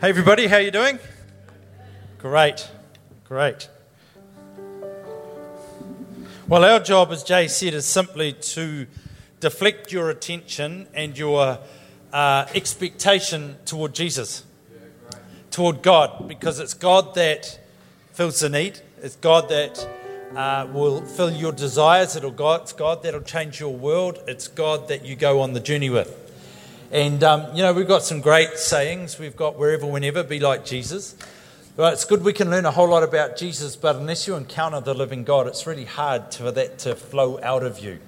Hey everybody, how you doing? Great, great. Well, our job, as Jay said, is simply to deflect your attention and your uh, expectation toward Jesus, toward God, because it's God that fills the need. It's God that uh, will fill your desires. It'll God, it's God that'll change your world. It's God that you go on the journey with. And, um, you know, we've got some great sayings. We've got wherever, whenever, be like Jesus. Well, it's good we can learn a whole lot about Jesus, but unless you encounter the living God, it's really hard for that to flow out of you.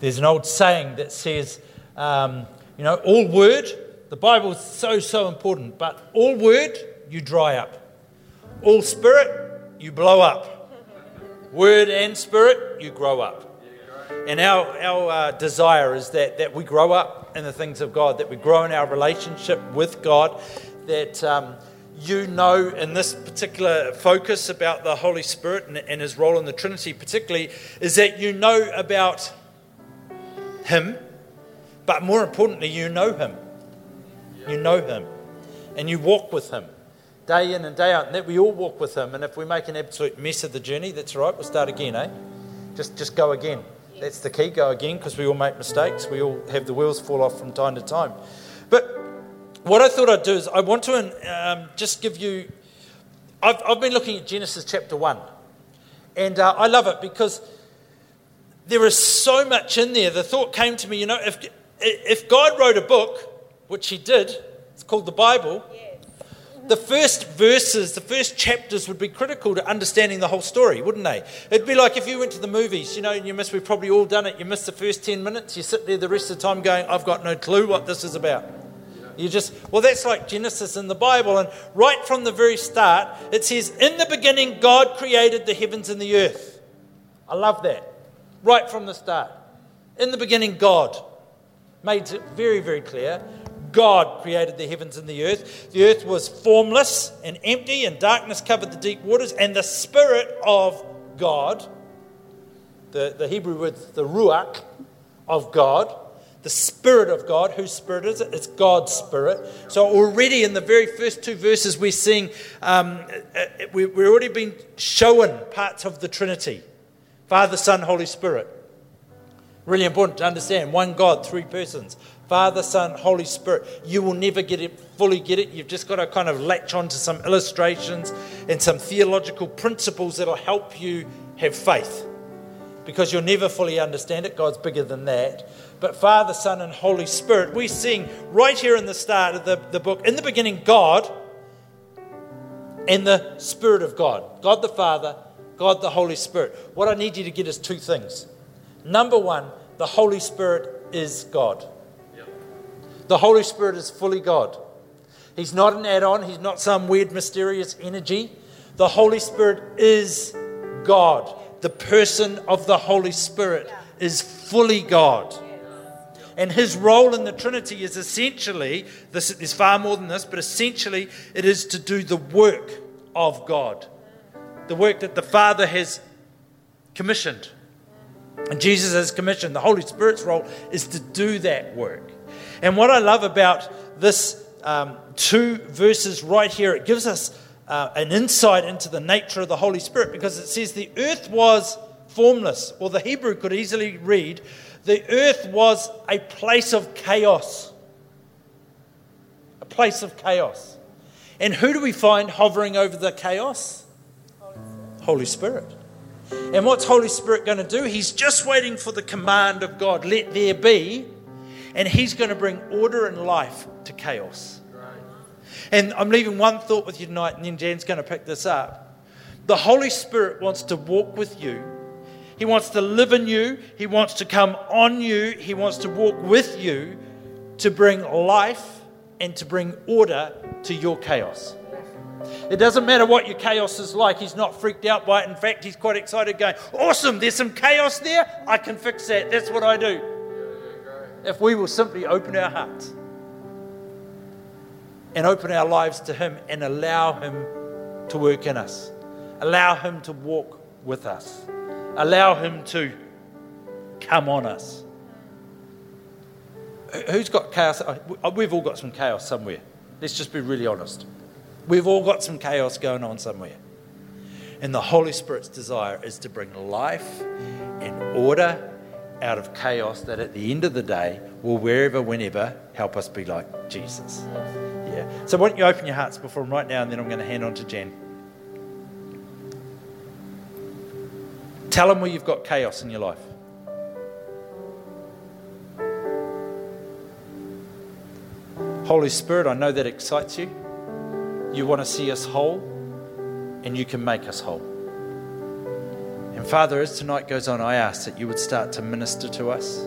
There's an old saying that says, um, you know, all word, the Bible is so, so important, but all word, you dry up. All spirit, you blow up. Word and spirit, you grow up. And our, our uh, desire is that, that we grow up in the things of God, that we grow in our relationship with God, that um, you know in this particular focus about the Holy Spirit and, and His role in the Trinity, particularly, is that you know about Him, but more importantly, you know Him. You know Him. And you walk with Him day in and day out, and that we all walk with Him. And if we make an absolute mess of the journey, that's right, we'll start again, eh? Just, just go again. That's the key. Go again because we all make mistakes. We all have the wheels fall off from time to time. But what I thought I'd do is I want to um, just give you. I've, I've, been looking at Genesis chapter 1. And uh, I love it because there is so much in there. The thought came to me, you know, if, if God wrote a book, which He did, it's called the Bible. Yeah the first verses, the first chapters would be critical to understanding the whole story, wouldn't they? It'd be like if you went to the movies, you know, and you miss, we've probably all done it, you miss the first 10 minutes, you sit there the rest of the time going, I've got no clue what this is about. You just, well, that's like Genesis in the Bible. And right from the very start, it says, In the beginning, God created the heavens and the earth. I love that. Right from the start. In the beginning, God made it very, very clear. God created the heavens and the earth. The earth was formless and empty, and darkness covered the deep waters, and the Spirit of God, the, the Hebrew word, the Ruach of God, the Spirit of God, whose Spirit is it? It's God's Spirit. So, already in the very first two verses, we're seeing, um, uh, uh, we've already been shown parts of the Trinity Father, Son, Holy Spirit. Really important to understand one God, three persons. Father, Son, Holy Spirit. You will never get it, fully get it. You've just got to kind of latch on to some illustrations and some theological principles that'll help you have faith. Because you'll never fully understand it. God's bigger than that. But Father, Son, and Holy Spirit, we sing right here in the start of the, the book, in the beginning, God and the Spirit of God. God the Father, God the Holy Spirit. What I need you to get is two things. Number one, the Holy Spirit is God. The Holy Spirit is fully God. He's not an add on, He's not some weird, mysterious energy. The Holy Spirit is God. The person of the Holy Spirit is fully God. And his role in the Trinity is essentially, this, there's far more than this, but essentially it is to do the work of God, the work that the Father has commissioned. And Jesus has commissioned. The Holy Spirit's role is to do that work. And what I love about this um, two verses right here, it gives us uh, an insight into the nature of the Holy Spirit because it says the earth was formless, or the Hebrew could easily read, the earth was a place of chaos. A place of chaos. And who do we find hovering over the chaos? Holy Spirit. And what's Holy Spirit going to do? He's just waiting for the command of God, let there be, and He's going to bring order and life to chaos. And I'm leaving one thought with you tonight, and then Jan's going to pick this up. The Holy Spirit wants to walk with you. He wants to live in you. He wants to come on you. He wants to walk with you to bring life and to bring order to your chaos. It doesn't matter what your chaos is like. He's not freaked out by it. In fact, he's quite excited, going, Awesome, there's some chaos there. I can fix that. That's what I do if we will simply open our hearts and open our lives to Him and allow Him to work in us, allow Him to walk with us, allow Him to come on us. Who's got chaos? Uh, we've all got some chaos somewhere. Let's just be really honest. We've all got some chaos going on somewhere. And the Holy Spirit's desire is to bring life and order out of chaos that at the end of the day will, wherever, whenever, help us be like Jesus. Yeah. So why don't you open your hearts before him right now, and then I'm going to hand on to Jen. Tell him where you've got chaos in your life. Holy Spirit, I know that excites you. You want to see us whole, and you can make us whole. And Father, as tonight goes on, I ask that you would start to minister to us,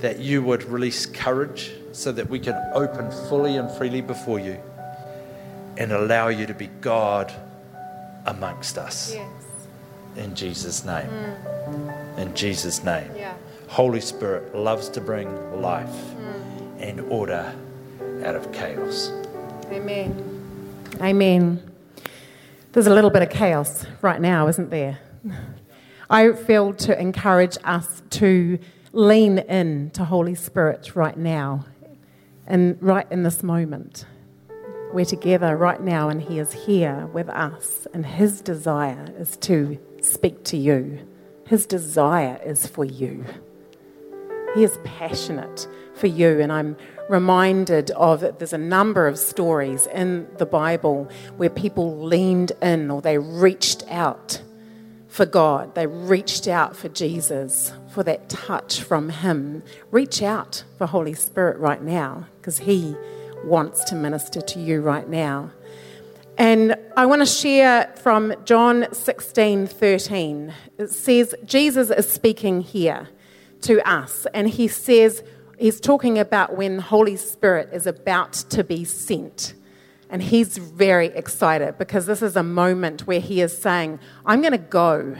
that you would release courage so that we can open fully and freely before you and allow you to be God amongst us. Yes. In Jesus' name. Mm. In Jesus' name. Yeah. Holy Spirit loves to bring life mm. and order out of chaos. Amen. Amen. There's a little bit of chaos right now, isn't there? I feel to encourage us to lean in to Holy Spirit right now and right in this moment. We're together right now, and He is here with us, and His desire is to speak to you. His desire is for you. He is passionate for you, and I'm reminded of there's a number of stories in the Bible where people leaned in or they reached out for God. They reached out for Jesus, for that touch from Him. Reach out for Holy Spirit right now because He wants to minister to you right now. And I want to share from John 16 13. It says, Jesus is speaking here to us, and He says, He's talking about when Holy Spirit is about to be sent. And he's very excited because this is a moment where he is saying, I'm going to go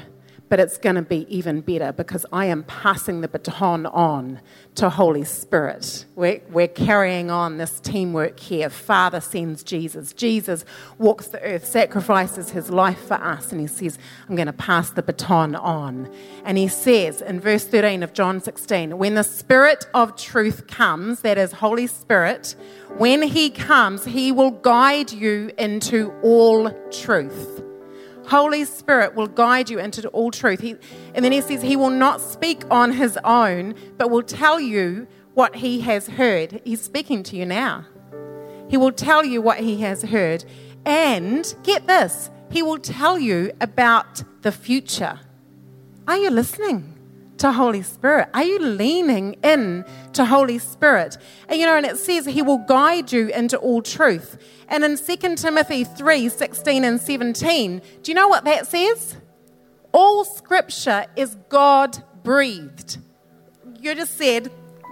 but it's going to be even better because I am passing the baton on to Holy Spirit. We're, we're carrying on this teamwork here. Father sends Jesus. Jesus walks the earth, sacrifices his life for us, and he says, I'm going to pass the baton on. And he says in verse 13 of John 16, when the Spirit of truth comes, that is Holy Spirit, when he comes, he will guide you into all truth. Holy Spirit will guide you into all truth. He, and then he says, He will not speak on His own, but will tell you what He has heard. He's speaking to you now. He will tell you what He has heard. And get this, He will tell you about the future. Are you listening? To Holy Spirit? Are you leaning in to Holy Spirit? And you know, and it says he will guide you into all truth. And in 2 Timothy 3 16 and 17, do you know what that says? All scripture is God breathed. You just said,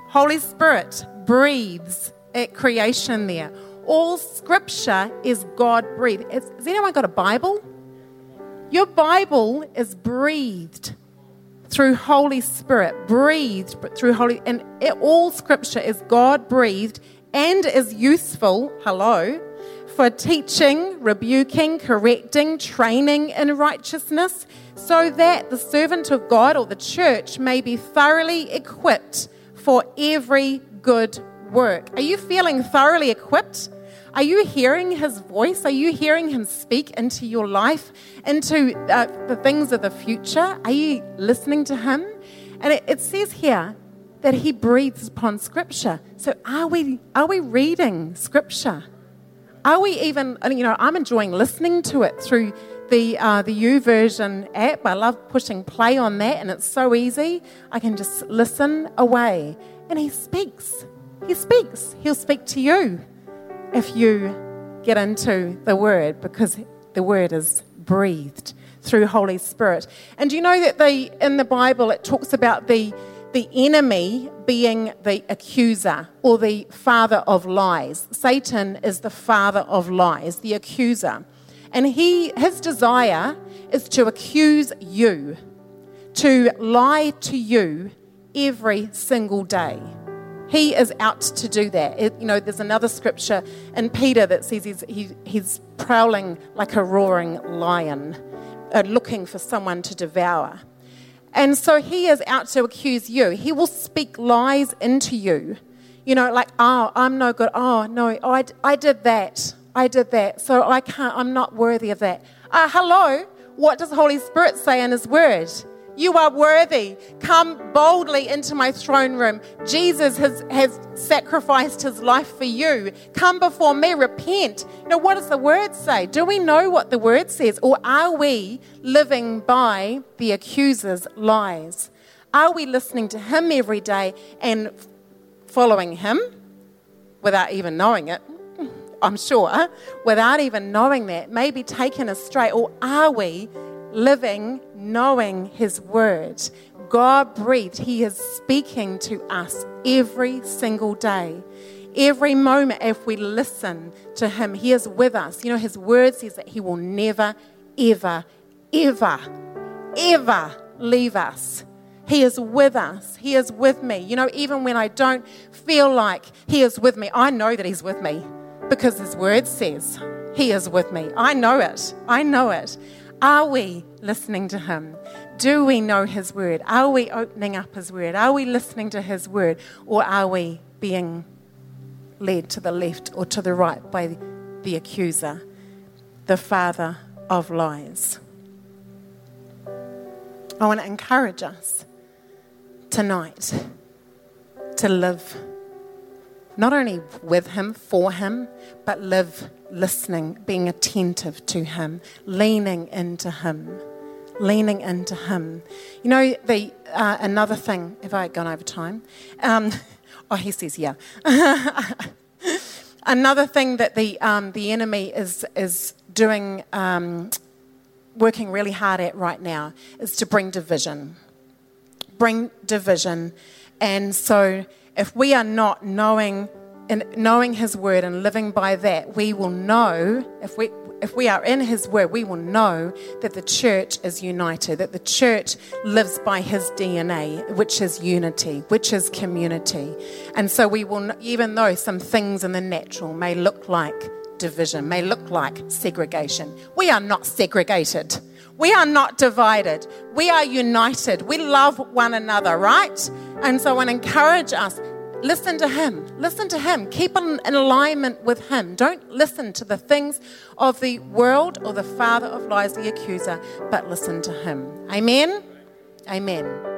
Holy Spirit breathes at creation there. All scripture is God breathed. Has anyone got a Bible? Your Bible is breathed through Holy Spirit, breathed through Holy, and it, all Scripture is God breathed and is useful. Hello, for teaching, rebuking, correcting, training in righteousness, so that the servant of God or the church may be thoroughly equipped for every good work. Are you feeling thoroughly equipped? Are you hearing his voice? Are you hearing him speak into your life, into uh, the things of the future? Are you listening to him? And it, it says here that he breathes upon scripture. So are we are we reading scripture? Are we even you know, I'm enjoying listening to it through the uh, the YouVersion app. I love pushing play on that, and it's so easy. I can just listen away, and he speaks. He speaks. He'll speak to you if you get into the Word because the Word is breathed through Holy Spirit. And you know that the, in the Bible it talks about the, the enemy being the accuser or the father of lies. Satan is the father of lies, the accuser. And he, his desire is to accuse you, to lie to you every single day. He is out to do that. It, you know, there's another scripture in Peter that says he's, he, he's prowling like a roaring lion, uh, looking for someone to devour. And so he is out to accuse you. He will speak lies into you. You know, like, oh, I'm no good. Oh, no, oh, I, I did that. I did that. So I can't, I'm not worthy of that. Uh, hello? What does the Holy Spirit say in His Word? You are worthy. Come boldly into my throne room. Jesus has, has sacrificed his life for you. Come before me, repent. You know, what does the word say? Do we know what the word says? Or are we living by the accuser's lies? Are we listening to him every day and following him without even knowing it? I'm sure, without even knowing that, maybe taken astray. Or are we living knowing His word. God breathed. He is speaking to us every single day. Every moment, if we listen to Him, He is with us. You know, His word says that He will never, ever, ever, ever leave us. He is with us. He is with me. You know, even when I don't feel like He is with me, I know that He's with me because His word says He is with me. I know it. I know it. Are we listening to Him? Do we know His word? Are we opening up His word? Are we listening to His word? Or are we being led to the left or to the right by the accuser, the father of lies? I want to encourage us tonight to live not only with Him, for Him, but live listening, being attentive to Him, leaning into Him, leaning into Him. You know, the uh, another thing. Have I had gone over time? Um, oh, he says, yeah. another thing that the um, the enemy is is doing, um, working really hard at right now, is to bring division. Bring division, and so if we are not knowing and knowing his word and living by that, we will know if we if we are in his word, we will know that the church is united, that the church lives by his DNA, which is unity, which is community. And so we will even though some things in the natural may look like division, may look like segregation, we are not segregated. We are not divided. We are united. We love one another, right? And so I want to encourage us listen to Him. Listen to Him. Keep in, in alignment with Him. Don't listen to the things of the world or the father of lies, the accuser, but listen to Him. Amen. Amen.